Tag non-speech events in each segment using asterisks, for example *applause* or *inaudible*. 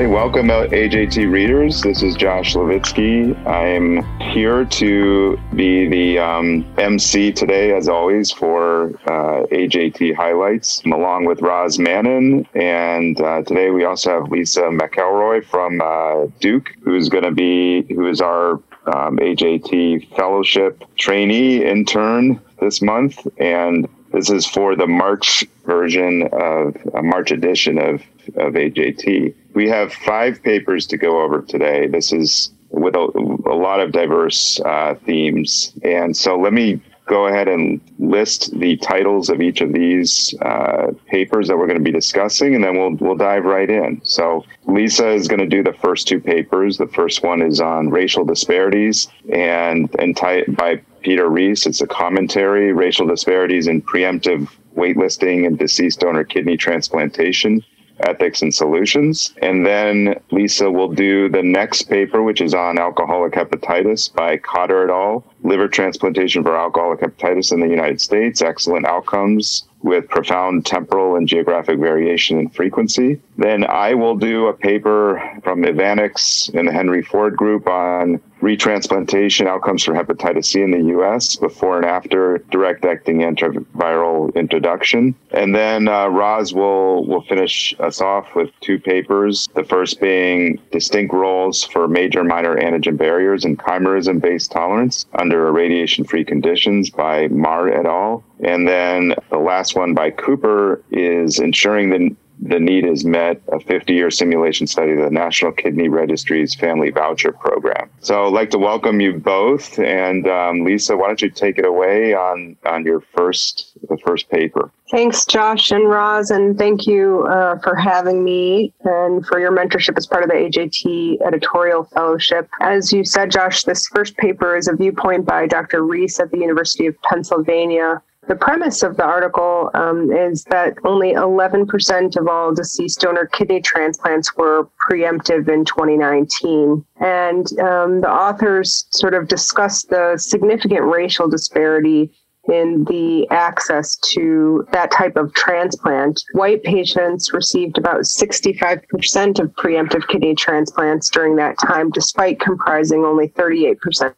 Hey, welcome AJT readers. This is Josh Levitsky. I'm here to be the um, MC today, as always, for uh, AJT highlights. I'm along with Roz Mannon, and uh, today we also have Lisa McElroy from uh, Duke, who's going to be who is our um, AJT fellowship trainee intern this month, and this is for the March version of a March edition of, of AJT. We have five papers to go over today. This is with a, a lot of diverse uh, themes. And so let me go ahead and list the titles of each of these uh, papers that we're going to be discussing, and then we'll we'll dive right in. So Lisa is going to do the first two papers. The first one is on racial disparities, and and by Peter Reese. It's a commentary, racial disparities in preemptive waitlisting and deceased donor kidney transplantation ethics and solutions. And then Lisa will do the next paper, which is on alcoholic hepatitis by Cotter et al. Liver transplantation for alcoholic hepatitis in the United States, excellent outcomes with profound temporal and geographic variation in frequency. Then I will do a paper from Ivanics and the Henry Ford Group on retransplantation outcomes for hepatitis C in the U.S. before and after direct acting antiviral introduction. And then uh, Roz will will finish us off with two papers. The first being distinct roles for major minor antigen barriers and chimerism based tolerance under irradiation free conditions by Mahr et al. And then the last one by Cooper is ensuring the the need is met a 50 year simulation study of the National Kidney Registry's Family Voucher Program. So I'd like to welcome you both. And um, Lisa, why don't you take it away on, on your first, the first paper? Thanks, Josh and Roz, and thank you uh, for having me and for your mentorship as part of the AJT Editorial Fellowship. As you said, Josh, this first paper is a viewpoint by Dr. Reese at the University of Pennsylvania the premise of the article um, is that only 11% of all deceased donor kidney transplants were preemptive in 2019. And um, the authors sort of discuss the significant racial disparity in the access to that type of transplant. White patients received about 65% of preemptive kidney transplants during that time, despite comprising only 38%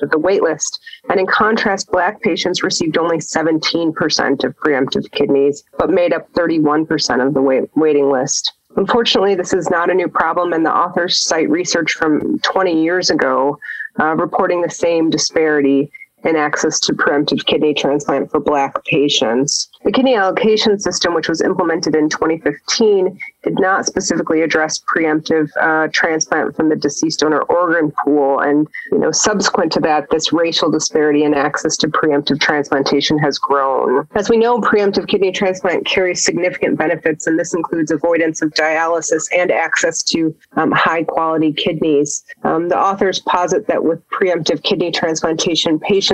of the waitlist. And in contrast, Black patients received only 17% of preemptive kidneys, but made up 31% of the wait- waiting list. Unfortunately, this is not a new problem, and the authors cite research from 20 years ago uh, reporting the same disparity and access to preemptive kidney transplant for Black patients. The kidney allocation system, which was implemented in 2015, did not specifically address preemptive uh, transplant from the deceased donor organ pool. And, you know, subsequent to that, this racial disparity in access to preemptive transplantation has grown. As we know, preemptive kidney transplant carries significant benefits, and this includes avoidance of dialysis and access to um, high quality kidneys. Um, the authors posit that with preemptive kidney transplantation, patients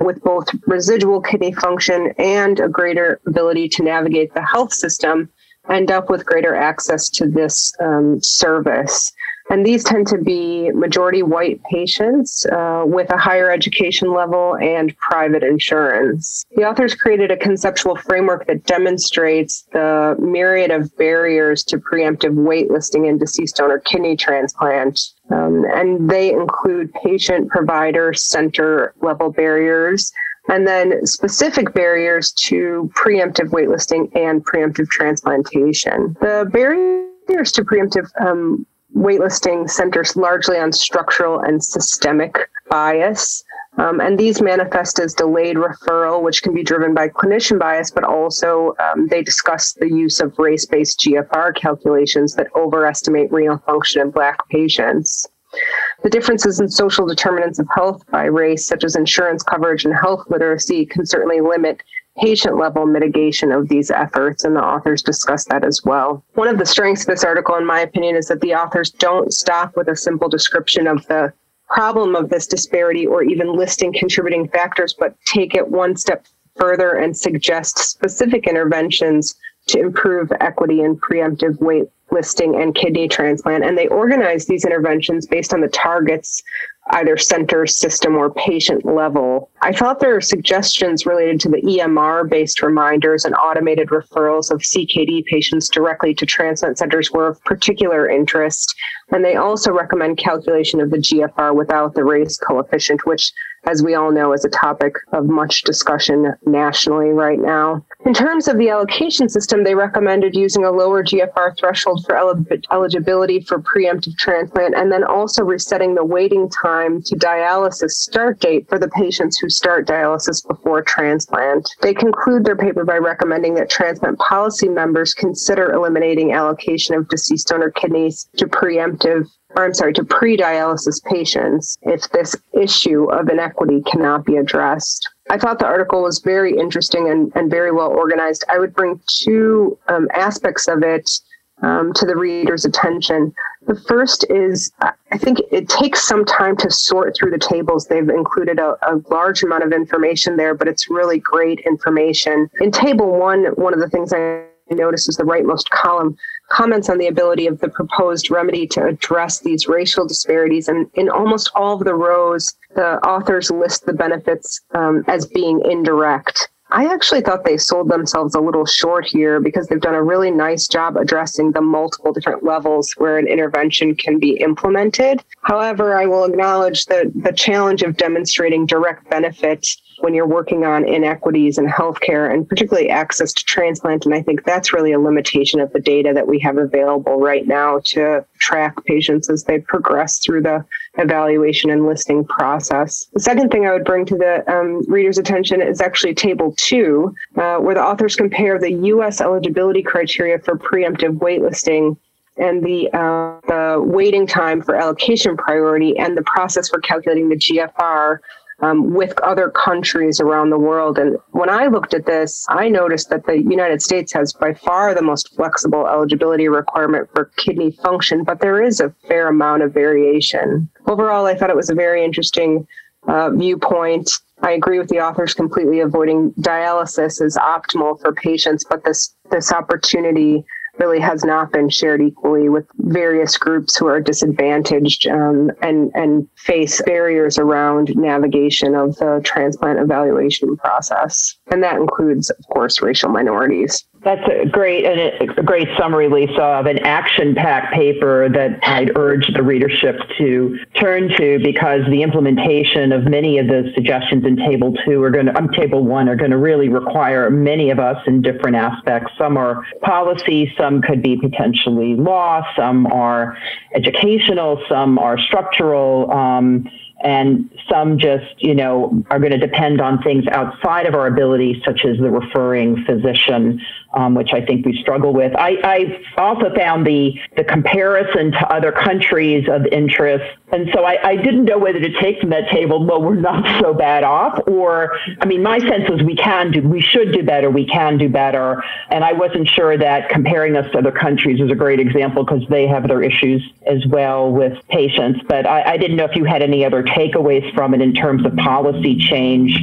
with both residual kidney function and a greater ability to navigate the health system end up with greater access to this um, service. And these tend to be majority white patients uh, with a higher education level and private insurance. The authors created a conceptual framework that demonstrates the myriad of barriers to preemptive waitlisting in deceased donor kidney transplant. Um, and they include patient, provider, center level barriers and then specific barriers to preemptive waitlisting and preemptive transplantation. The barriers to preemptive um, waitlisting centers largely on structural and systemic bias. Um, and these manifest as delayed referral, which can be driven by clinician bias, but also um, they discuss the use of race based GFR calculations that overestimate renal function in Black patients. The differences in social determinants of health by race, such as insurance coverage and health literacy, can certainly limit patient level mitigation of these efforts, and the authors discuss that as well. One of the strengths of this article, in my opinion, is that the authors don't stop with a simple description of the problem of this disparity or even listing contributing factors, but take it one step further and suggest specific interventions to improve equity and preemptive wait listing and kidney transplant. And they organize these interventions based on the targets either center, system, or patient level. I thought there are suggestions related to the EMR based reminders and automated referrals of CKD patients directly to transplant centers were of particular interest. And they also recommend calculation of the GFR without the race coefficient, which as we all know, is a topic of much discussion nationally right now. In terms of the allocation system, they recommended using a lower GFR threshold for el- eligibility for preemptive transplant and then also resetting the waiting time to dialysis start date for the patients who start dialysis before transplant. They conclude their paper by recommending that transplant policy members consider eliminating allocation of deceased donor kidneys to preemptive or I'm sorry, to pre dialysis patients if this issue of inequity cannot be addressed. I thought the article was very interesting and, and very well organized. I would bring two um, aspects of it um, to the reader's attention. The first is I think it takes some time to sort through the tables. They've included a, a, large amount of information there, but it's really great information. In table one, one of the things I noticed is the rightmost column comments on the ability of the proposed remedy to address these racial disparities. And in almost all of the rows, the authors list the benefits um, as being indirect. I actually thought they sold themselves a little short here because they've done a really nice job addressing the multiple different levels where an intervention can be implemented. However, I will acknowledge that the challenge of demonstrating direct benefit when you're working on inequities in healthcare and particularly access to transplant. And I think that's really a limitation of the data that we have available right now to track patients as they progress through the evaluation and listing process. The second thing I would bring to the um, reader's attention is actually table two, uh, where the authors compare the U.S. eligibility criteria for preemptive waitlisting and the, uh, the waiting time for allocation priority and the process for calculating the GFR um, with other countries around the world. And when I looked at this, I noticed that the United States has by far the most flexible eligibility requirement for kidney function, but there is a fair amount of variation. Overall, I thought it was a very interesting uh, viewpoint. I agree with the authors completely. Avoiding dialysis is optimal for patients, but this this opportunity really has not been shared equally with various groups who are disadvantaged um, and and face barriers around navigation of the transplant evaluation process, and that includes, of course, racial minorities. That's a great and a great summary, Lisa, of an action-packed paper that I'd urge the readership to turn to because the implementation of many of the suggestions in Table Two are going to, um, Table One, are going to really require many of us in different aspects. Some are policy, some could be potentially law, some are educational, some are structural. Um, and some just, you know, are going to depend on things outside of our ability, such as the referring physician, um, which I think we struggle with. I, I, also found the the comparison to other countries of interest, and so I, I, didn't know whether to take from that table. Well, we're not so bad off, or I mean, my sense was we can do, we should do better, we can do better, and I wasn't sure that comparing us to other countries is a great example because they have their issues as well with patients. But I, I didn't know if you had any other takeaways from it in terms of policy change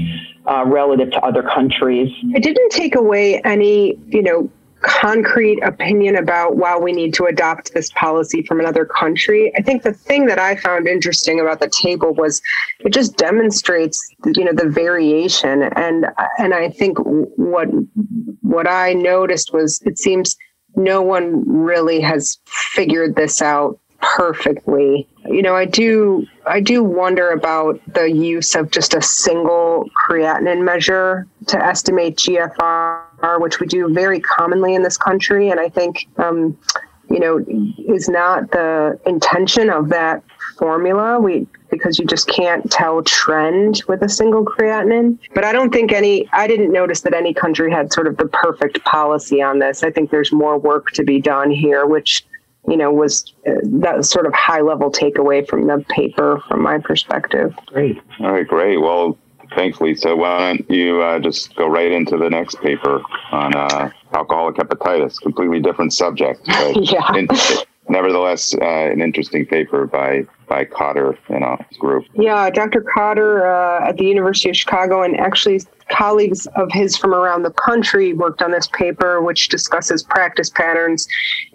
uh, relative to other countries. It didn't take away any, you know, concrete opinion about why we need to adopt this policy from another country. I think the thing that I found interesting about the table was it just demonstrates, you know, the variation, and and I think what what I noticed was it seems no one really has figured this out perfectly. You know, I do I do wonder about the use of just a single creatinine measure to estimate GFR, which we do very commonly in this country, and I think um, you know is not the intention of that formula. We because you just can't tell trend with a single creatinine. But I don't think any, I didn't notice that any country had sort of the perfect policy on this. I think there's more work to be done here, which you know, was uh, that sort of high level takeaway from the paper from my perspective. Great. All right, great. Well, thanks, Lisa. Why don't you uh, just go right into the next paper on uh, alcoholic hepatitis? Completely different subject. *laughs* yeah. nevertheless, uh, an interesting paper by by Cotter in a group. Yeah, Dr. Cotter uh, at the University of Chicago and actually colleagues of his from around the country worked on this paper, which discusses practice patterns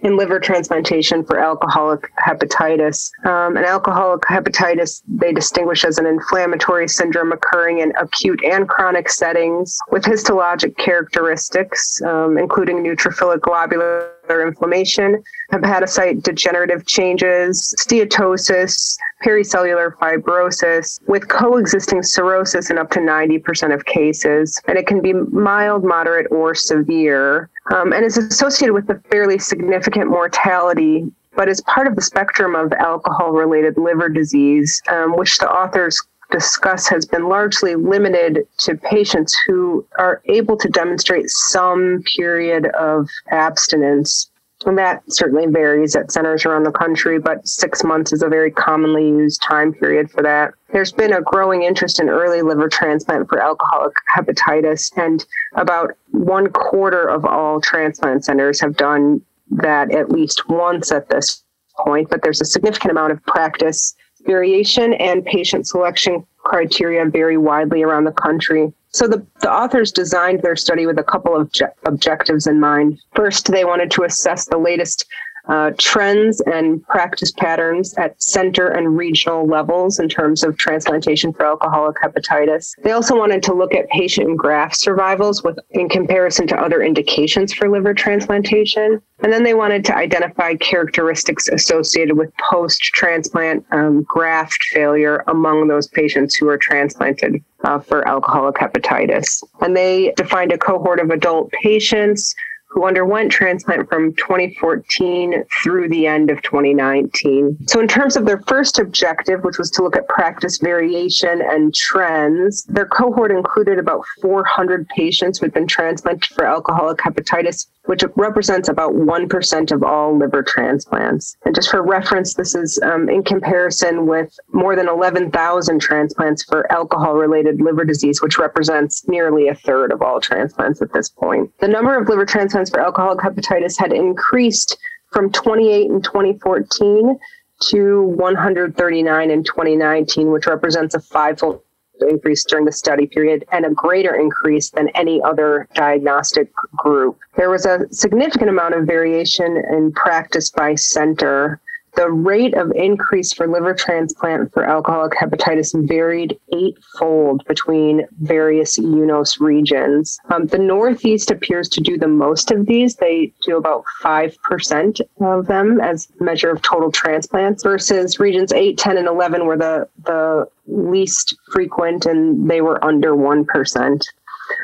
in liver transplantation for alcoholic hepatitis. Um, and alcoholic hepatitis, they distinguish as an inflammatory syndrome occurring in acute and chronic settings with histologic characteristics, um, including neutrophilic lobular inflammation, hepatocyte degenerative changes, steatosis, pericellular fibrosis, with coexisting cirrhosis in up to 90% of cases. And it can be mild, moderate, or severe, um, and is associated with a fairly significant mortality. But is part of the spectrum of alcohol related liver disease, um, which the authors discuss has been largely limited to patients who are able to demonstrate some period of abstinence and that certainly varies at centers around the country, but six months is a very commonly used time period for that. There's been a growing interest in early liver transplant for alcoholic hepatitis, and about one quarter of all transplant centers have done that at least once at this point, but there's a significant amount of practice variation and patient selection criteria vary widely around the country. So the, the authors designed their study with a couple of je- objectives in mind. First, they wanted to assess the latest uh, trends and practice patterns at center and regional levels in terms of transplantation for alcoholic hepatitis. They also wanted to look at patient and graft survivals with in comparison to other indications for liver transplantation. And then they wanted to identify characteristics associated with post transplant um, graft failure among those patients who are transplanted uh, for alcoholic hepatitis. And they defined a cohort of adult patients who underwent transplant from 2014 through the end of 2019. So, in terms of their first objective, which was to look at practice variation and trends, their cohort included about 400 patients who had been transplanted for alcoholic hepatitis, which represents about 1% of all liver transplants. And just for reference, this is um, in comparison with more than 11,000 transplants for alcohol related liver disease, which represents nearly a third of all transplants at this point. The number of liver transplants for alcoholic hepatitis had increased from 28 in 2014 to 139 in 2019, which represents a fivefold increase during the study period and a greater increase than any other diagnostic group. There was a significant amount of variation in practice by center the rate of increase for liver transplant for alcoholic hepatitis varied eightfold between various UNOS regions. Um, the Northeast appears to do the most of these. They do about 5% of them as measure of total transplants versus regions 8, 10, and 11 were the, the least frequent and they were under 1%.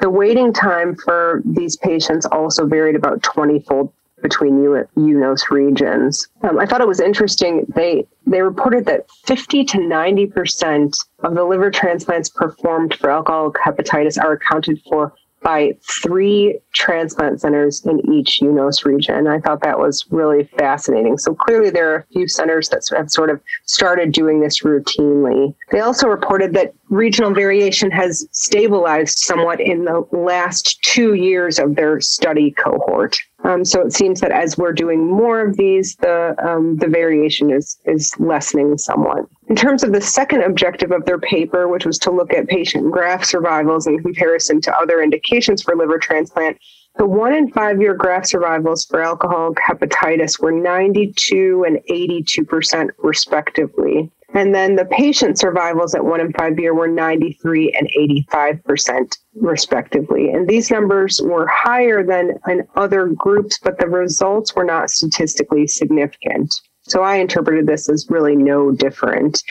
The waiting time for these patients also varied about 20 fold between UNOS regions. Um, I thought it was interesting. They they reported that 50 to 90 percent of the liver transplants performed for alcoholic hepatitis are accounted for by three transplant centers in each UNOS region. I thought that was really fascinating. So clearly, there are a few centers that have sort of started doing this routinely. They also reported that regional variation has stabilized somewhat in the last two years of their study cohort. Um, so it seems that as we're doing more of these, the um, the variation is is lessening somewhat. In terms of the second objective of their paper, which was to look at patient graft survivals in comparison to other indications for liver transplant, the one in five year graft survivals for alcoholic hepatitis were 92 and 82 percent respectively. And then the patient survivals at one and five year were 93 and 85%, respectively. And these numbers were higher than in other groups, but the results were not statistically significant. So I interpreted this as really no different.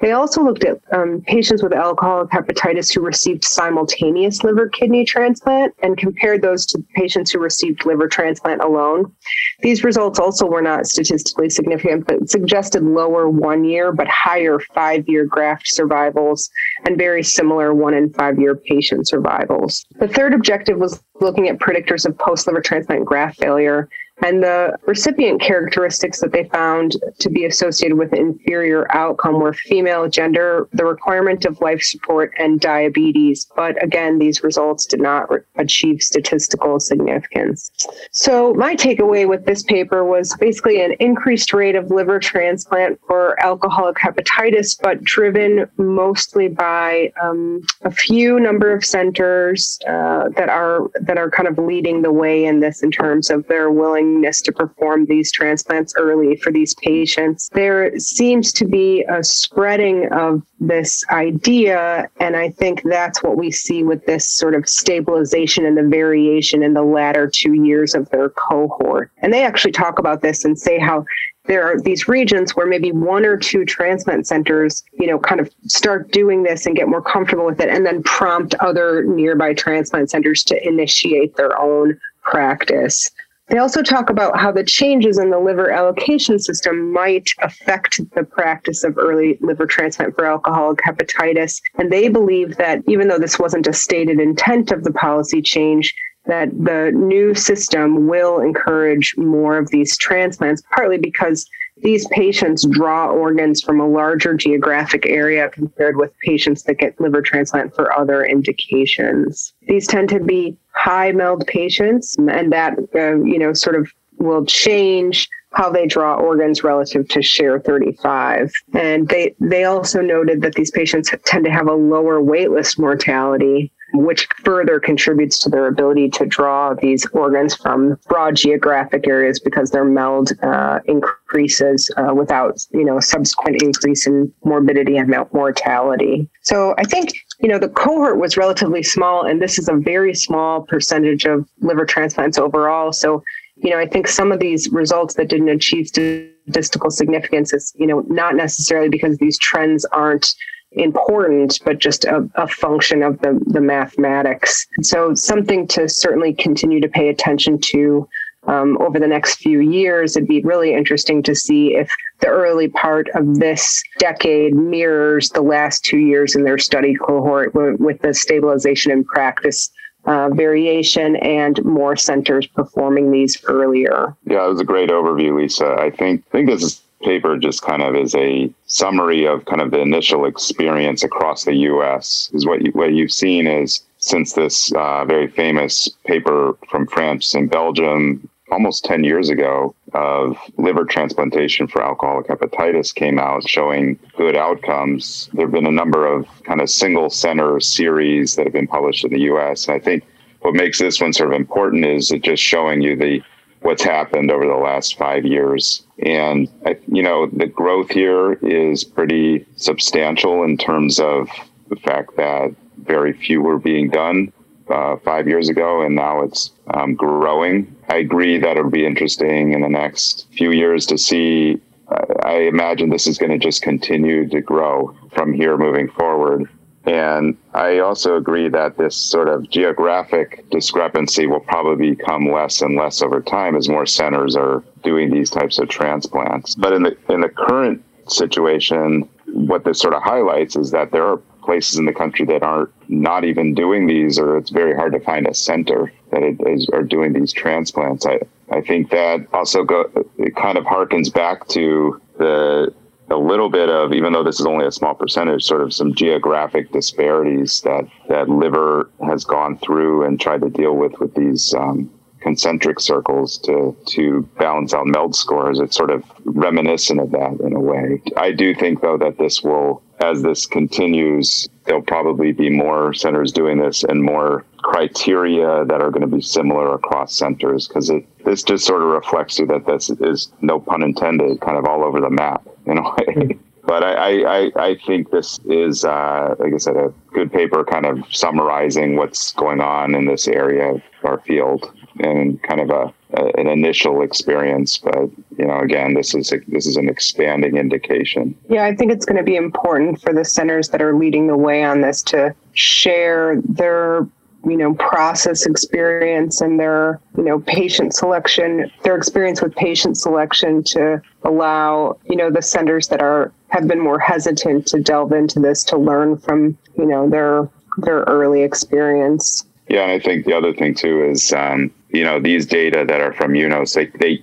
They also looked at um, patients with alcoholic hepatitis who received simultaneous liver kidney transplant and compared those to patients who received liver transplant alone. These results also were not statistically significant, but suggested lower one year but higher five year graft survivals and very similar one in five year patient survivals. The third objective was looking at predictors of post liver transplant graft failure And the recipient characteristics that they found to be associated with inferior outcome were female, gender, the requirement of life support, and diabetes. But again, these results did not re- achieve statistical significance. So, my takeaway with this paper was basically an increased rate of liver transplant for alcoholic hepatitis, but driven mostly by um, a few number of centers uh, that are that are kind of leading the way in this in terms of their willingness to perform these transplants early for these patients. There seems to be a spreading of this idea, and I think that's what we see with this sort of stabilization and the variation in the latter two years of their cohort. And they actually talk about this and say how there are these regions where maybe one or two transplant centers, you know, kind of start doing this and get more comfortable with it and then prompt other nearby transplant centers to initiate their own practice. They also talk about how the changes in the liver allocation system might affect the practice of early liver transplant for alcoholic hepatitis. And they believe that even though this wasn't a stated intent of the policy change, that the new system will encourage more of these transplants, partly because these patients draw organs from a larger geographic area compared with patients that get liver transplant for other indications. These tend to be high MELD patients, and that, uh, you know, sort of will change how they draw organs relative to share 35 and they they also noted that these patients tend to have a lower waitlist mortality which further contributes to their ability to draw these organs from broad geographic areas because their MELD uh, increases uh, without, you know, subsequent increase in morbidity and mortality. So I think, you know, the cohort was relatively small, and this is a very small percentage of liver transplants overall. So, you know, I think some of these results that didn't achieve statistical significance is, you know, not necessarily because these trends aren't important, but just a, a, function of the, the mathematics. So, something to certainly continue to pay attention to um, over the next few years. It'd be really interesting to see if the early part of this decade mirrors the last two years in their study cohort with the stabilization in practice. Uh, variation and more centers performing these earlier. Yeah, it was a great overview, Lisa. I think I think this is paper just kind of is a summary of kind of the initial experience across the U.S. Is what you, what you've seen is since this uh, very famous paper from France and Belgium almost 10 years ago of liver transplantation for alcoholic hepatitis came out showing good outcomes. There have been a number of kind of single center series that have been published in the US. And I think what makes this one sort of important is it just showing you the what's happened over the last five years. And, you know, the growth here is pretty substantial in terms of the fact that very few were being done uh, five years ago, and now it's um, growing. I agree that it'll be interesting in the next few years to see. I imagine this is going to just continue to grow from here moving forward. And I also agree that this sort of geographic discrepancy will probably become less and less over time as more centers are doing these types of transplants. But in the in the current situation, what this sort of highlights is that there are places in the country that are not not even doing these, or it's very hard to find a center that is, are doing these transplants. I, I think that also go, it kind of harkens back to the a little bit of, even though this is only a small percentage, sort of some geographic disparities that that liver has gone through and tried to deal with with these um, concentric circles to to balance out meld scores. It's sort of reminiscent of that in a way. I do think though that this will, as this continues, there'll probably be more centers doing this and more criteria that are going to be similar across centers because it this just sort of reflects you that this is no pun intended, kind of all over the map in a way. but I, I, I think this is, uh, like I said, a good paper kind of summarizing what's going on in this area of our field and kind of a, a, an initial experience. But you know, again, this is a, this is an expanding indication. Yeah, I think it's going to be important for the centers that are leading the way on this to share their you know process experience and their you know patient selection their experience with patient selection to allow you know the centers that are have been more hesitant to delve into this to learn from you know their their early experience yeah and i think the other thing too is um, you know these data that are from UNOS they, they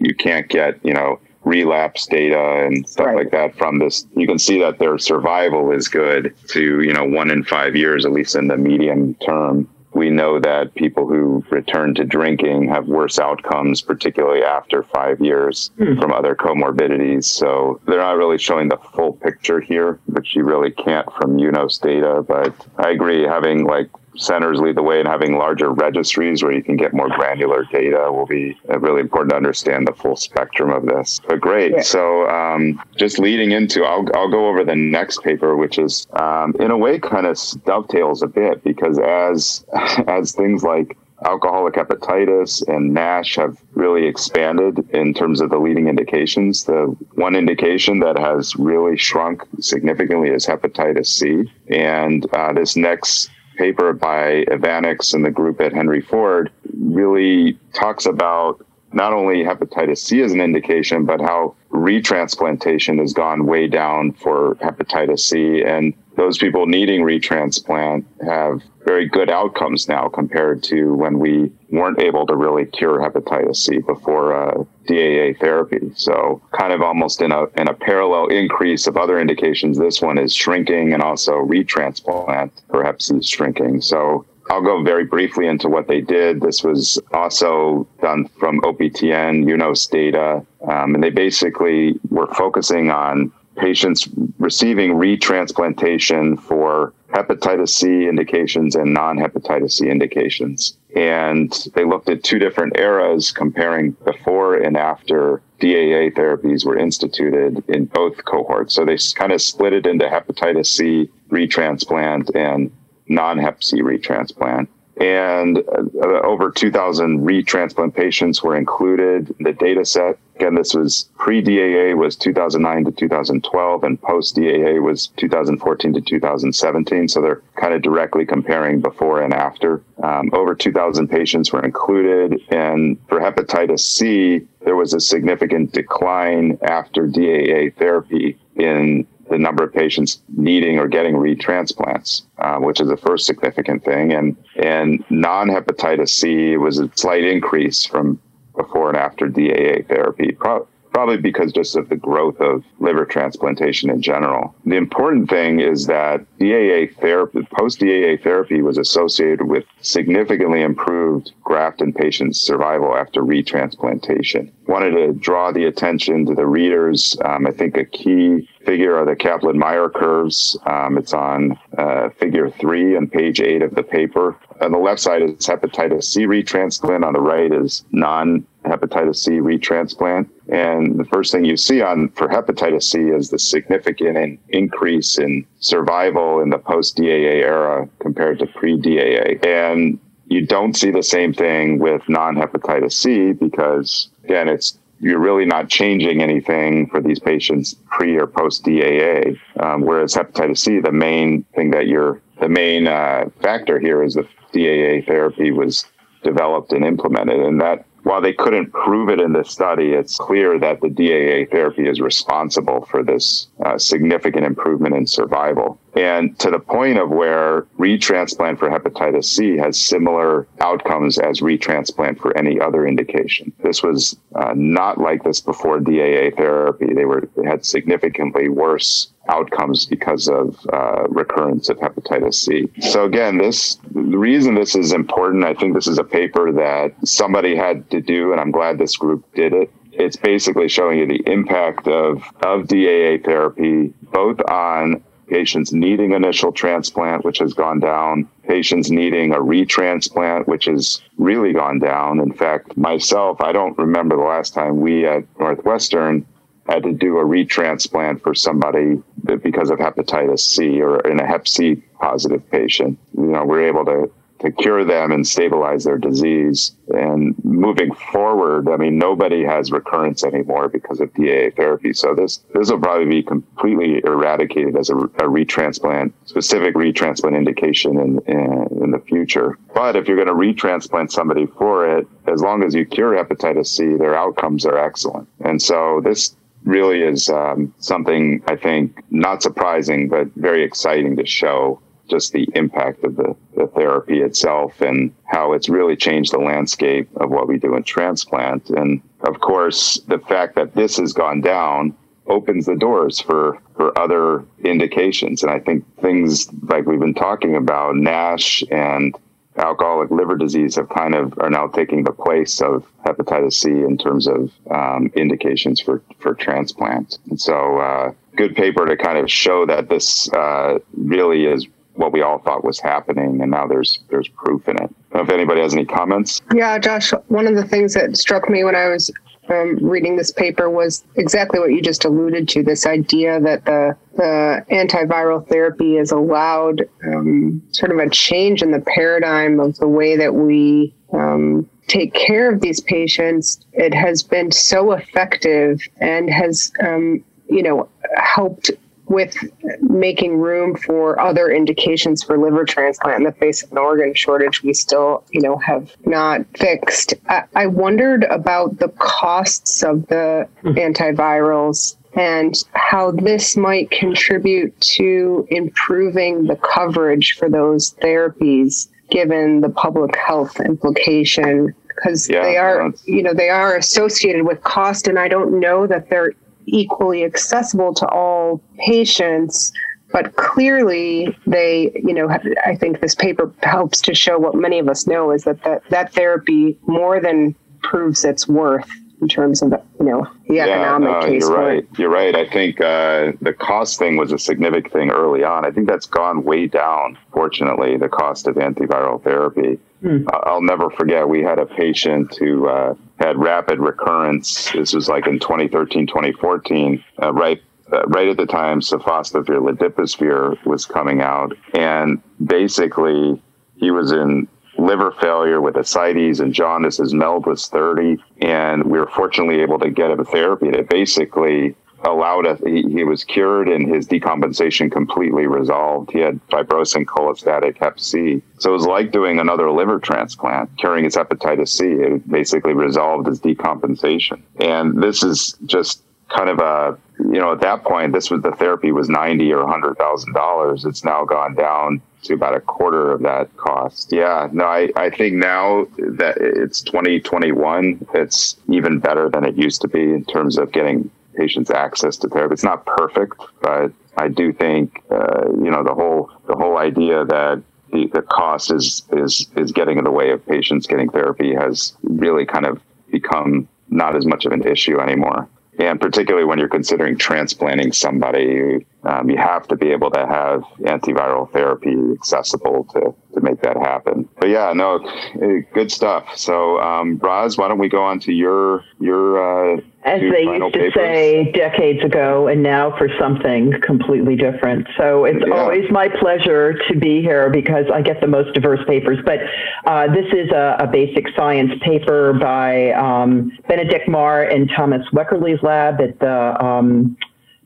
you can't get, you know, relapse data and stuff right. like that from this. You can see that their survival is good to, you know, one in five years, at least in the medium term we know that people who return to drinking have worse outcomes, particularly after five years mm. from other comorbidities. So they're not really showing the full picture here, which you really can't from UNOS data. But I agree, having like centers lead the way and having larger registries where you can get more granular data will be really important to understand the full spectrum of this. But great. Yeah. So um, just leading into, I'll, I'll go over the next paper, which is um, in a way kind of dovetails a bit because as *laughs* as things like alcoholic hepatitis and NASH have really expanded in terms of the leading indications. The one indication that has really shrunk significantly is hepatitis C. And uh, this next paper by Ivanics and the group at Henry Ford really talks about not only hepatitis C as an indication, but how retransplantation has gone way down for hepatitis C. And those people needing retransplant have very good outcomes now compared to when we weren't able to really cure hepatitis C before uh, DAA therapy. So kind of almost in a in a parallel increase of other indications. This one is shrinking and also retransplant for C shrinking. So I'll go very briefly into what they did. This was also done from OPTN, UNOS data, um, and they basically were focusing on patients receiving retransplantation for hepatitis C indications and non-hepatitis C indications. And they looked at two different eras comparing before and after DAA therapies were instituted in both cohorts. So they kind of split it into hepatitis C retransplant and non-hep C retransplant and uh, over 2,000 retransplant patients were included in the data set. Again, this was pre-DAA was 2009 to 2012, and post-DAA was 2014 to 2017. So they're kind of directly comparing before and after. Um, over 2,000 patients were included, and for hepatitis C, there was a significant decline after DAA therapy in the number of patients needing or getting retransplants, uh, which is the first significant thing. And and non-hepatitis C was a slight increase from before and after DAA therapy. Pro- probably because just of the growth of liver transplantation in general. The important thing is that DAA therapy, post DAA therapy was associated with significantly improved graft and patient survival after retransplantation. Wanted to draw the attention to the readers. Um, I think a key figure are the Kaplan-Meier curves. Um, it's on uh, figure three on page eight of the paper. On the left side is hepatitis C retransplant. On the right is non hepatitis C retransplant. And the first thing you see on for hepatitis C is the significant increase in survival in the post DAA era compared to pre DAA. And you don't see the same thing with non hepatitis C because, again, it's you're really not changing anything for these patients pre or post DAA. Um, whereas hepatitis C, the main thing that you're the main uh, factor here is the DAA therapy was developed and implemented, and that while they couldn't prove it in this study, it's clear that the DAA therapy is responsible for this uh, significant improvement in survival. And to the point of where retransplant for hepatitis C has similar outcomes as retransplant for any other indication. This was uh, not like this before DAA therapy. They were they had significantly worse outcomes because of uh, recurrence of hepatitis C. So again, this the reason this is important. I think this is a paper that somebody had to do, and I'm glad this group did it. It's basically showing you the impact of of DAA therapy both on patients needing initial transplant, which has gone down, patients needing a retransplant, which has really gone down. In fact, myself, I don't remember the last time we at Northwestern had to do a retransplant for somebody because of hepatitis C or in a hep C positive patient. You know, we're able to to cure them and stabilize their disease. And moving forward, I mean, nobody has recurrence anymore because of DAA therapy. So this this will probably be completely eradicated as a, a retransplant, specific retransplant indication in, in, in the future. But if you're going to retransplant somebody for it, as long as you cure hepatitis C, their outcomes are excellent. And so this really is um, something I think not surprising, but very exciting to show just the impact of the, the therapy itself and how it's really changed the landscape of what we do in transplant. And of course, the fact that this has gone down opens the doors for, for other indications. And I think things like we've been talking about, NASH and alcoholic liver disease have kind of are now taking the place of hepatitis C in terms of um, indications for, for transplant. And so, uh, good paper to kind of show that this uh, really is what we all thought was happening, and now there's there's proof in it. if anybody has any comments. Yeah, Josh. One of the things that struck me when I was um, reading this paper was exactly what you just alluded to this idea that the, the antiviral therapy has allowed um, sort of a change in the paradigm of the way that we um, take care of these patients. It has been so effective and has, um, you know, helped with making room for other indications for liver transplant in the face of an organ shortage we still you know have not fixed. I, I wondered about the costs of the hmm. antivirals and how this might contribute to improving the coverage for those therapies given the public health implication. Because yeah, they are you know they are associated with cost and i don't know that they're equally accessible to all patients but clearly they you know i think this paper helps to show what many of us know is that that, that therapy more than proves its worth in terms of you know the economic yeah, no, case. You're right. You're right. I think uh, the cost thing was a significant thing early on. I think that's gone way down. Fortunately, the cost of antiviral therapy. Hmm. I'll never forget. We had a patient who uh, had rapid recurrence. This was like in 2013, 2014, uh, right uh, right at the time sofosbuvir ledipasvir was coming out, and basically he was in liver failure with ascites and jaundice. His MELD was 30. And we were fortunately able to get him therapy that basically allowed us, he, he, was cured and his decompensation completely resolved. He had fibrosing cholestatic hep C. So it was like doing another liver transplant, curing his hepatitis C. It basically resolved his decompensation. And this is just kind of a, you know, at that point, this was the therapy was 90 or $100,000. It's now gone down to about a quarter of that cost. Yeah, no, I, I think now that it's 2021, it's even better than it used to be in terms of getting patients access to therapy. It's not perfect, but I do think, uh, you know, the whole, the whole idea that the, the cost is, is, is getting in the way of patients getting therapy has really kind of become not as much of an issue anymore and particularly when you're considering transplanting somebody, um, you have to be able to have antiviral therapy accessible to, to make that happen. But yeah, no, eh, good stuff. So, um, Roz, why don't we go on to your your uh, as they used to papers. say decades ago, and now for something completely different. So it's yeah. always my pleasure to be here because I get the most diverse papers. But uh, this is a, a, basic science paper by um, Benedikt Mahr and Thomas Wekerle's lab at the um,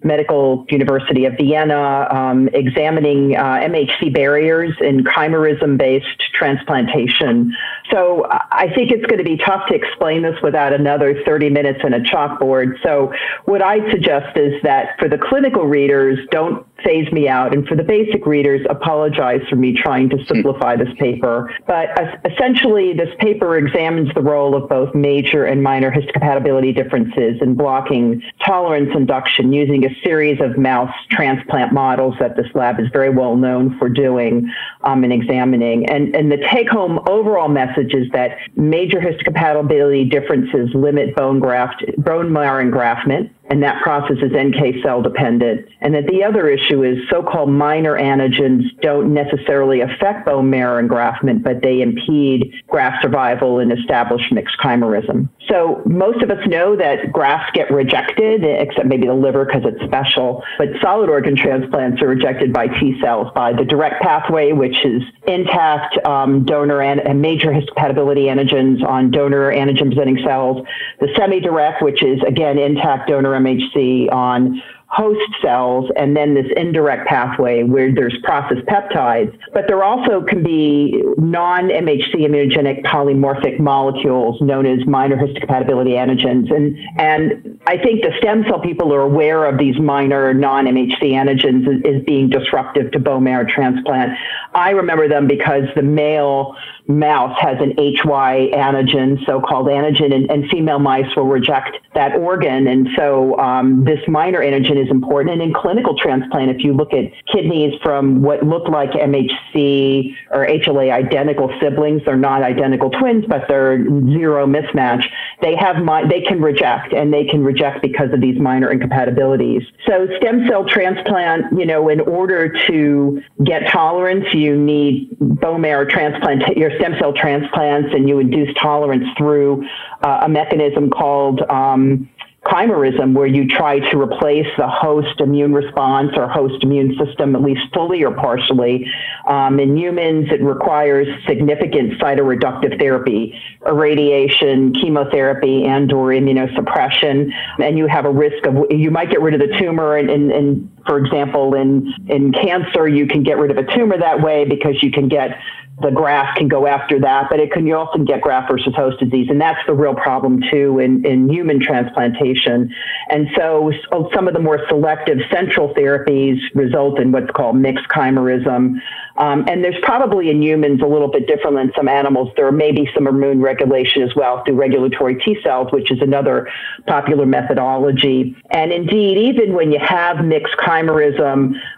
Medical University of Vienna, um, examining uh, MHC barriers in chimerism based transplantation. So I think it's going to be tough to explain this without another 30 minutes and a chalkboard. So what I'd suggest is that for the clinical readers, don't phase me out. And for the basic readers, apologize for me trying to simplify this paper. But essentially, this paper examines the role of both major and minor histocompatibility differences in blocking tolerance induction using a series of mouse transplant models that this lab is very well known for doing um, and examining. And, and the take home overall message is that major histocompatibility differences limit bone graft, bone marrow engraftment and that process is NK cell dependent. And that the other issue is so-called minor antigens don't necessarily affect bone marrow engraftment, but they impede graft survival and establish mixed chimerism. So most of us know that grafts get rejected, except maybe the liver because it's special, but solid organ transplants are rejected by T cells by the direct pathway, which is intact um, donor and major histocompatibility antigens on donor antigen presenting cells, the semi-direct, which is again intact donor MHC on host cells and then this indirect pathway where there's processed peptides. But there also can be non MHC immunogenic polymorphic molecules known as minor histocompatibility antigens. And, and I think the stem cell people are aware of these minor non MHC antigens as, being disruptive to bone marrow transplant. I remember them because the male mouse has an HY antigen, so-called antigen, and, and female mice will reject that organ. And so um, this minor antigen is important. And in clinical transplant, if you look at kidneys from what look like MHC or HLA identical siblings, they're not identical twins, but they're zero mismatch. They have they can reject, and they can reject because of these minor incompatibilities. So stem cell transplant, you know, in order to get tolerance, you need bone marrow transplant. Your stem cell transplants and you induce tolerance through uh, a mechanism called um, chimerism, where you try to replace the host immune response or host immune system, at least fully or partially. Um, in humans, it requires significant cytoreductive therapy, irradiation, chemotherapy, and or immunosuppression. And you have a risk of, you might get rid of the tumor. And, and, and for example, in, in cancer, you can get rid of a tumor that way because you can get the graft can go after that, but it can you often get graft versus host disease, and that's the real problem too in, in human transplantation. And so, so some of the more selective central therapies result in what's called mixed chimerism, um, and there's probably in humans a little bit different than some animals. There may be some immune regulation as well through regulatory T cells, which is another popular methodology. And indeed, even when you have mixed chimerism,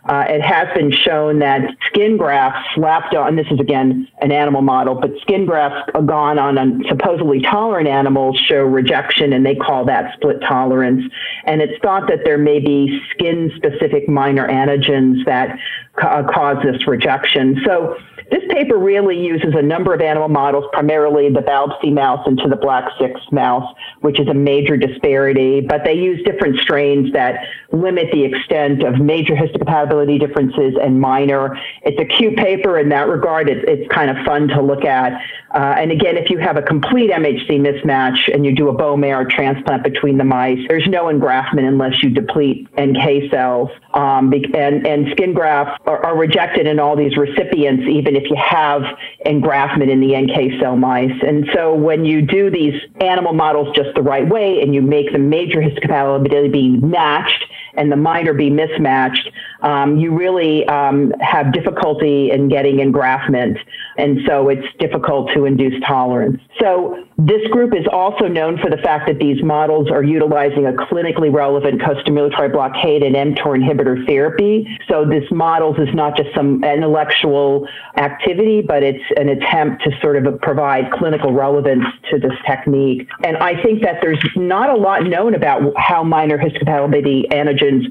uh, it has been shown that skin grafts slapped on, this is again an animal model, but skin grafts gone on, on supposedly tolerant animals show rejection, and they call that split tolerance. And it's thought that there may be skin specific minor antigens that ca- cause this rejection. So this paper really uses a number of animal models, primarily the BALB/c mouse into the Black 6 mouse, which is a major disparity, but they use different strains that limit the extent of major histocompatibility differences and minor. It's a cute paper in that regard. It's, it's kind of fun to look at. Uh, and again, if you have a complete MHC mismatch and you do a bone marrow transplant between the mice, there's no engraftment unless you deplete NK cells. Um, and, and skin grafts are, are rejected in all these recipients, even if you have engraftment in the NK cell mice. And so when you do these animal models just the right way and you make the major histocompatibility be matched and the minor be mismatched, um, you really um, have difficulty in getting engraftment. And so it's difficult to induce tolerance. So this group is also known for the fact that these models are utilizing a clinically relevant costimulatory blockade and mTOR inhibitor therapy. So this models is not just some intellectual activity, but it's an attempt to sort of provide clinical relevance to this technique. And I think that there's not a lot known about how minor histocompatibility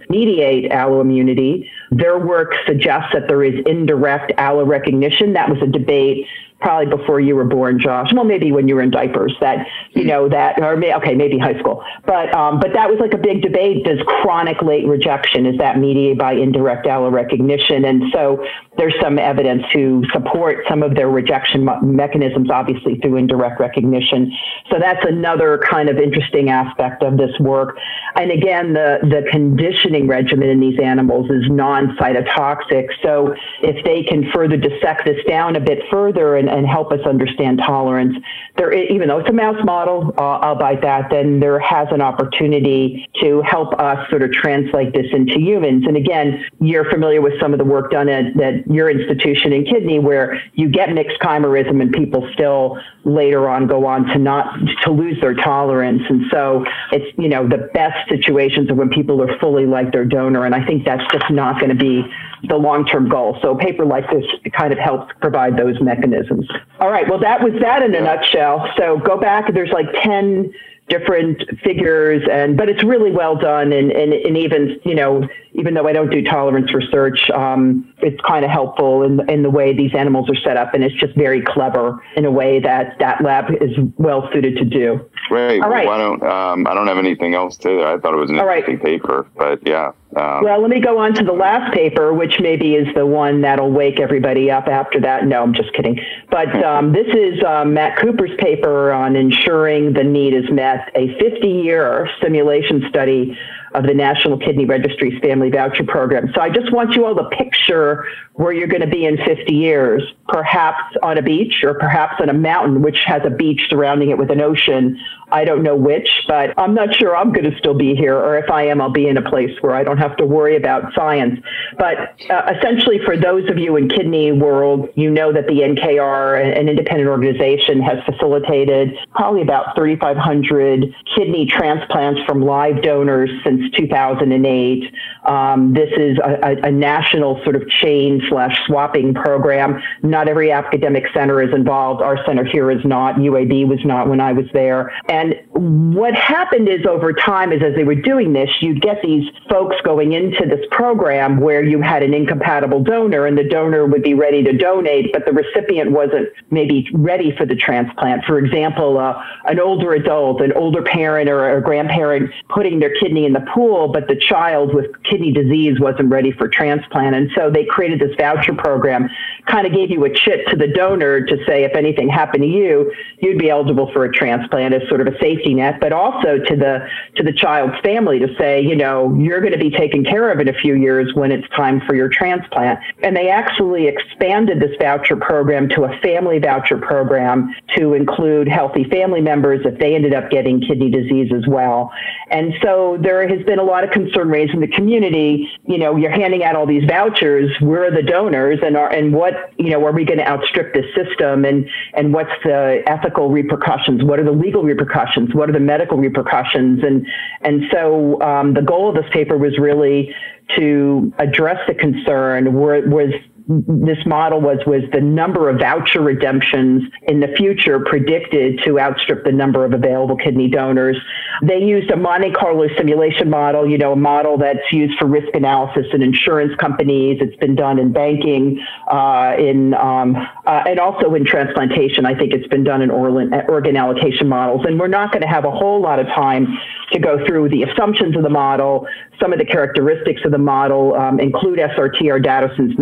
mediate alloimmunity. Their work suggests that there is indirect allorecognition. That was a debate probably before you were born, Josh. Well, maybe when you were in diapers. That you know that, or may, okay, maybe high school. But um, but that was like a big debate. Does chronic late rejection is that mediated by indirect allorecognition? And so there's some evidence to support some of their rejection mechanisms, obviously through indirect recognition. So that's another kind of interesting aspect of this work. And again, the the conditioning regimen in these animals is non-cytotoxic. So if they can further dissect this down a bit further and and help us understand tolerance. There, even though it's a mouse model, uh, I'll bite that. Then there has an opportunity to help us sort of translate this into humans. And again, you're familiar with some of the work done at, at your institution in kidney, where you get mixed chimerism and people still later on go on to not to lose their tolerance. And so it's you know the best situations are when people are fully like their donor. And I think that's just not going to be the long-term goal. So a paper like this kind of helps provide those mechanisms. All right. Well, that was that in a nutshell. So go back. There's like 10 different figures and but it's really well done and, and, and even you know even though I don't do tolerance research um, it's kind of helpful in, in the way these animals are set up and it's just very clever in a way that that lab is well suited to do Great. All right. Well, I don't. Um, I don't have anything else to. I thought it was an All interesting right. paper, but yeah. Um, well, let me go on to the last paper, which maybe is the one that'll wake everybody up after that. No, I'm just kidding. But um, this is um, Matt Cooper's paper on ensuring the need is met, a 50-year simulation study of the National Kidney Registry's Family Voucher Program. So I just want you all to picture where you're going to be in 50 years, perhaps on a beach or perhaps on a mountain, which has a beach surrounding it with an ocean. I don't know which, but I'm not sure I'm going to still be here, or if I am, I'll be in a place where I don't have to worry about science. But uh, essentially, for those of you in kidney world, you know that the NKR, an independent organization, has facilitated probably about 3,500 kidney transplants from live donors since 2008. Um, this is a, a, a, national sort of chain slash swapping program. Not every academic center is involved. Our center here is not. UAB was not when I was there. And what happened is over time is as they were doing this, you'd get these folks going into this program where you had an incompatible donor and the donor would be ready to donate, but the recipient wasn't maybe ready for the transplant. For example, uh, an older adult, an older parent or a grandparent putting their kidney in the pool, but the child with kidney disease wasn't ready for transplant. And so they created this voucher program, kind of gave you a chit to the donor to say if anything happened to you, you'd be eligible for a transplant as sort of a safety net, but also to the to the child's family to say, you know, you're going to be taken care of in a few years when it's time for your transplant. And they actually expanded this voucher program to a family voucher program to include healthy family members if they ended up getting kidney disease as well. And so there has been a lot of concern raised in the community. You know, you're handing out all these vouchers. We're the donors, and are and what you know are we going to outstrip this system? And and what's the ethical repercussions? What are the legal repercussions? What are the medical repercussions? And and so um, the goal of this paper was really to address the concern Where was this model was was the number of voucher redemptions in the future predicted to outstrip the number of available kidney donors. They used a Monte Carlo simulation model, you know, a model that's used for risk analysis in insurance companies. It's been done in banking, uh, in um, uh, and also in transplantation. I think it's been done in organ, organ allocation models. And we're not going to have a whole lot of time to go through the assumptions of the model. Some of the characteristics of the model um, include SRTR data since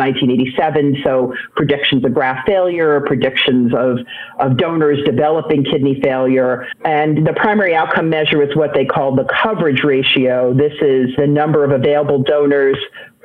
1987, so predictions of graft failure, predictions of, of donors developing kidney failure. And the primary outcome measure is what they call the coverage ratio. This is the number of available donors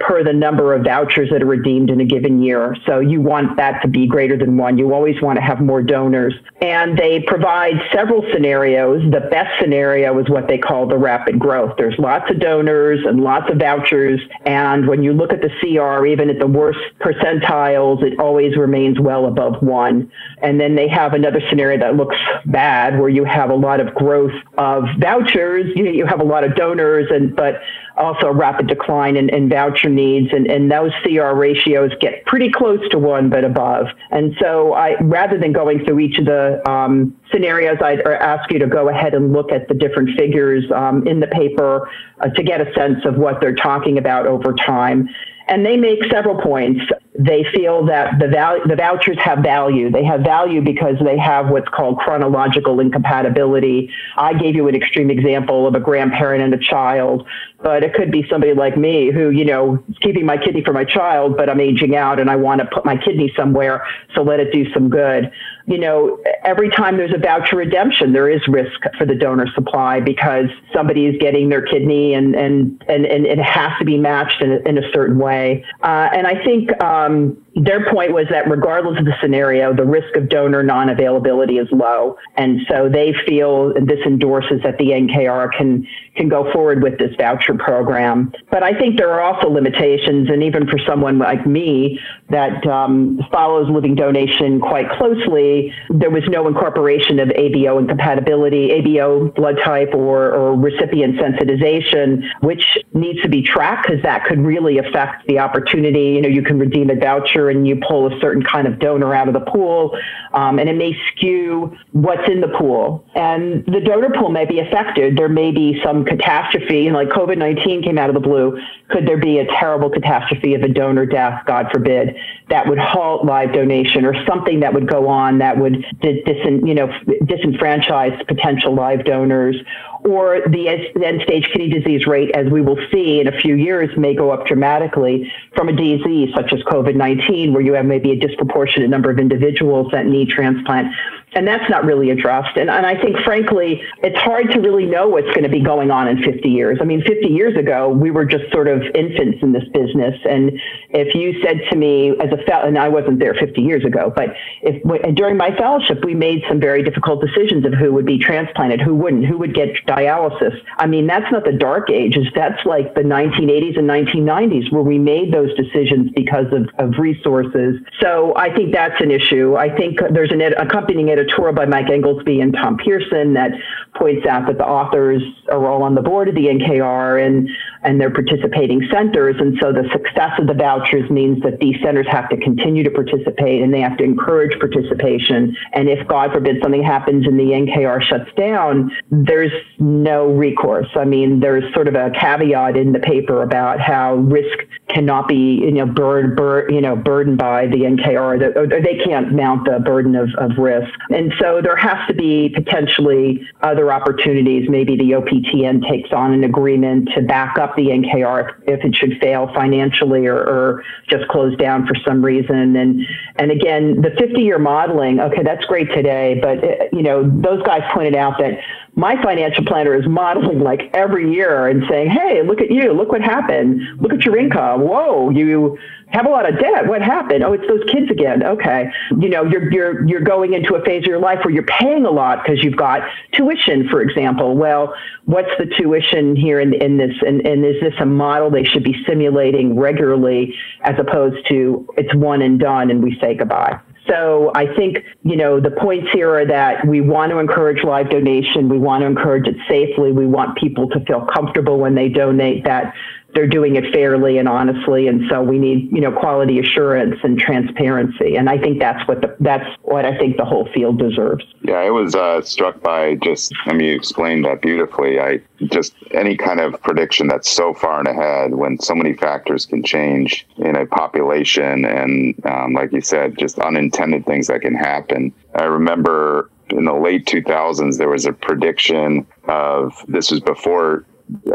per the number of vouchers that are redeemed in a given year. So you want that to be greater than one. You always want to have more donors. And they provide several scenarios. The best scenario is what they call the rapid growth. There's lots of donors and lots of vouchers. And when you look at the CR, even at the worst percentiles, it always remains well above one. And then they have another scenario that looks bad where you have a lot of growth of vouchers. You, you have a lot of donors and, but also a rapid decline in, in voucher needs, and, and those CR ratios get pretty close to one, but above. And so, I rather than going through each of the um, scenarios, I'd ask you to go ahead and look at the different figures um, in the paper uh, to get a sense of what they're talking about over time. And they make several points. They feel that the, val- the vouchers have value. They have value because they have what's called chronological incompatibility. I gave you an extreme example of a grandparent and a child, but it could be somebody like me who, you know, is keeping my kidney for my child, but I'm aging out and I want to put my kidney somewhere, so let it do some good you know, every time there's a voucher redemption, there is risk for the donor supply because somebody is getting their kidney and, and, and, and it has to be matched in a, in a certain way. Uh, and I think um, their point was that regardless of the scenario, the risk of donor non-availability is low. And so they feel this endorses that the NKR can, can go forward with this voucher program. But I think there are also limitations. And even for someone like me that um, follows living donation quite closely, there was no incorporation of ABO incompatibility, ABO blood type or, or recipient sensitization, which needs to be tracked because that could really affect the opportunity. You know, you can redeem a voucher and you pull a certain kind of donor out of the pool, um, and it may skew what's in the pool. And the donor pool may be affected. There may be some catastrophe, like COVID 19 came out of the blue. Could there be a terrible catastrophe of a donor death, God forbid, that would halt live donation or something that would go on that would dis- you know, disenfranchise potential live donors? Or the end stage kidney disease rate, as we will see in a few years, may go up dramatically from a disease such as COVID 19, where you have maybe a disproportionate number of individuals that need transplant. And that's not really addressed. And, and I think, frankly, it's hard to really know what's going to be going on in 50 years. I mean, 50 years ago, we were just sort of infants in this business. And if you said to me as a fellow, and I wasn't there 50 years ago, but if during my fellowship, we made some very difficult decisions of who would be transplanted, who wouldn't, who would get dialysis. I mean, that's not the dark ages. That's like the 1980s and 1990s where we made those decisions because of, of resources. So I think that's an issue. I think there's an accompanying ed- accompanying editorial by Mike Englesby and Tom Pearson that points out that the authors are all on the board of the NKR and and they're participating centers. And so the success of the vouchers means that these centers have to continue to participate and they have to encourage participation. And if God forbid something happens and the NKR shuts down, there's no recourse. I mean, there's sort of a caveat in the paper about how risk cannot be, you know, burden, bur- you know, burdened by the NKR, or they can't mount the burden of, of risk. And so there has to be potentially other opportunities. Maybe the OPTN takes on an agreement to back up the NKR if it should fail financially or, or just close down for some reason. And and again, the 50-year modeling, okay, that's great today, but you know, those guys pointed out that my financial planner is modeling like every year and saying, "Hey, look at you! Look what happened! Look at your income! Whoa, you have a lot of debt. What happened? Oh, it's those kids again. Okay, you know, you're you're you're going into a phase of your life where you're paying a lot because you've got tuition, for example. Well, what's the tuition here in in this? And, and is this a model they should be simulating regularly as opposed to it's one and done and we say goodbye? So I think, you know, the points here are that we want to encourage live donation. We want to encourage it safely. We want people to feel comfortable when they donate that they're doing it fairly and honestly and so we need you know quality assurance and transparency and i think that's what the, that's what i think the whole field deserves. Yeah i was uh, struck by just i mean you explained that beautifully. I just any kind of prediction that's so far ahead when so many factors can change in a population and um, like you said just unintended things that can happen. I remember in the late 2000s there was a prediction of this was before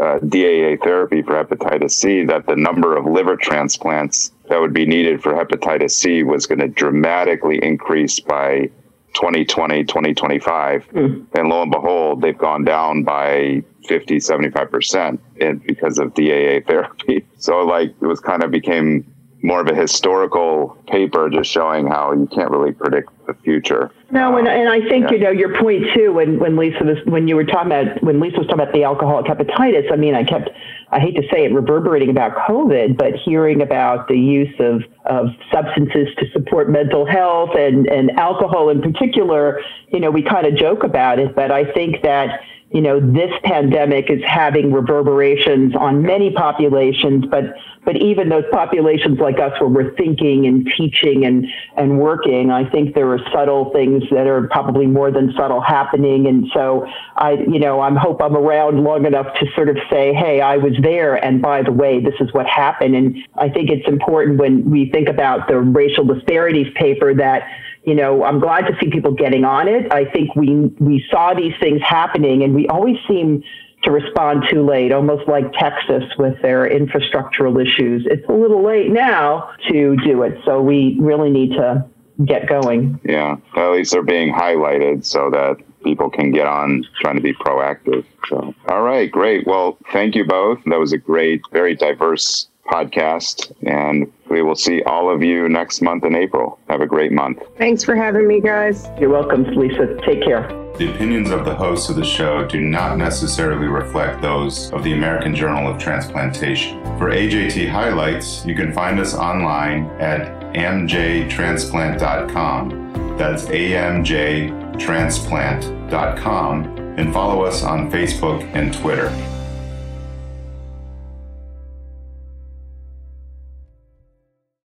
uh, DAA therapy for hepatitis C, that the number of liver transplants that would be needed for hepatitis C was going to dramatically increase by 2020, 2025. Mm. And lo and behold, they've gone down by 50, 75% because of DAA therapy. *laughs* So, like, it was kind of became more of a historical paper just showing how you can't really predict the future. No, and, and I think, yeah. you know, your point too, when, when Lisa was, when you were talking about, when Lisa was talking about the alcoholic hepatitis, I mean, I kept, I hate to say it, reverberating about COVID, but hearing about the use of, of substances to support mental health and, and alcohol in particular, you know, we kind of joke about it, but I think that, you know, this pandemic is having reverberations on many populations, but but even those populations like us where we're thinking and teaching and, and working, I think there are subtle things that are probably more than subtle happening. And so I, you know, I hope I'm around long enough to sort of say, hey, I was there. And by the way, this is what happened. And I think it's important when we think about the racial disparities paper that you know, I'm glad to see people getting on it. I think we we saw these things happening, and we always seem to respond too late, almost like Texas with their infrastructural issues. It's a little late now to do it, so we really need to get going. Yeah, at least they're being highlighted so that people can get on trying to be proactive. So, all right, great. Well, thank you both. That was a great, very diverse podcast. And we will see all of you next month in April. Have a great month. Thanks for having me, guys. You're welcome, Lisa. Take care. The opinions of the hosts of the show do not necessarily reflect those of the American Journal of Transplantation. For AJT highlights, you can find us online at amjtransplant.com. That's amjtransplant.com and follow us on Facebook and Twitter.